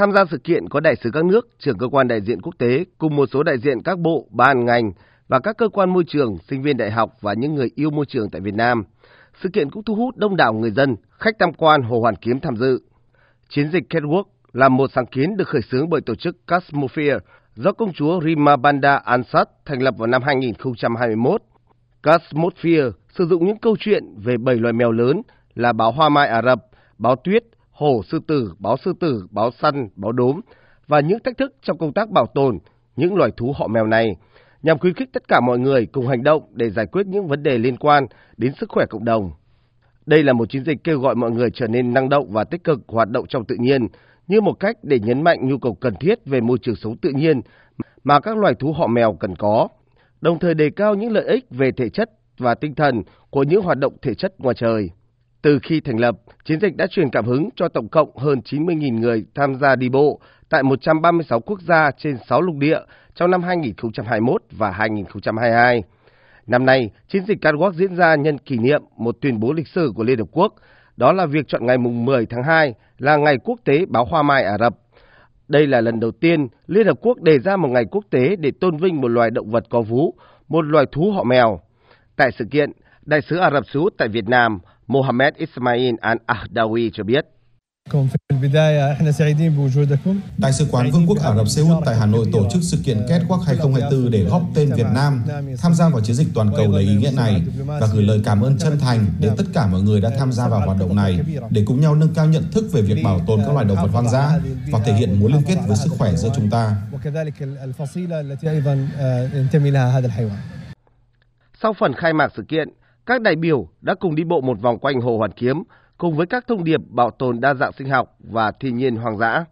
Tham gia sự kiện có đại sứ các nước, trưởng cơ quan đại diện quốc tế cùng một số đại diện các bộ, ban, ngành và các cơ quan môi trường, sinh viên đại học và những người yêu môi trường tại Việt Nam. Sự kiện cũng thu hút đông đảo người dân, khách tham quan Hồ Hoàn Kiếm tham dự. Chiến dịch Catwalk là một sáng kiến được khởi xướng bởi tổ chức Cosmosphere do công chúa Rima Banda Ansat thành lập vào năm 2021. Cosmosphere sử dụng những câu chuyện về bảy loài mèo lớn là báo hoa mai Ả Rập, báo tuyết, hổ sư tử, báo sư tử, báo săn, báo đốm và những thách thức trong công tác bảo tồn những loài thú họ mèo này nhằm khuyến khích tất cả mọi người cùng hành động để giải quyết những vấn đề liên quan đến sức khỏe cộng đồng. Đây là một chiến dịch kêu gọi mọi người trở nên năng động và tích cực hoạt động trong tự nhiên như một cách để nhấn mạnh nhu cầu cần thiết về môi trường sống tự nhiên mà các loài thú họ mèo cần có, đồng thời đề cao những lợi ích về thể chất và tinh thần của những hoạt động thể chất ngoài trời. Từ khi thành lập, chiến dịch đã truyền cảm hứng cho tổng cộng hơn 90.000 người tham gia đi bộ tại 136 quốc gia trên 6 lục địa trong năm 2021 và 2022. Năm nay, chiến dịch Catwalk diễn ra nhân kỷ niệm một tuyên bố lịch sử của Liên Hợp Quốc, đó là việc chọn ngày mùng 10 tháng 2 là ngày quốc tế báo hoa mai Ả Rập. Đây là lần đầu tiên Liên Hợp Quốc đề ra một ngày quốc tế để tôn vinh một loài động vật có vú, một loài thú họ mèo. Tại sự kiện, Đại sứ Ả Rập Xê Út tại Việt Nam Mohammed Ismail Al-Ahdawi cho biết. Đại sứ quán Vương quốc Ả Rập Xê Út tại Hà Nội tổ chức sự kiện Catwalk 2024 để góp tên Việt Nam tham gia vào chiến dịch toàn cầu lấy ý nghĩa này và gửi lời cảm ơn chân thành đến tất cả mọi người đã tham gia vào hoạt động này để cùng nhau nâng cao nhận thức về việc bảo tồn các loài động vật hoang dã và thể hiện mối liên kết với sức khỏe giữa chúng ta. Sau phần khai mạc sự kiện, các đại biểu đã cùng đi bộ một vòng quanh Hồ Hoàn Kiếm cùng với các thông điệp bảo tồn đa dạng sinh học và thiên nhiên hoang dã.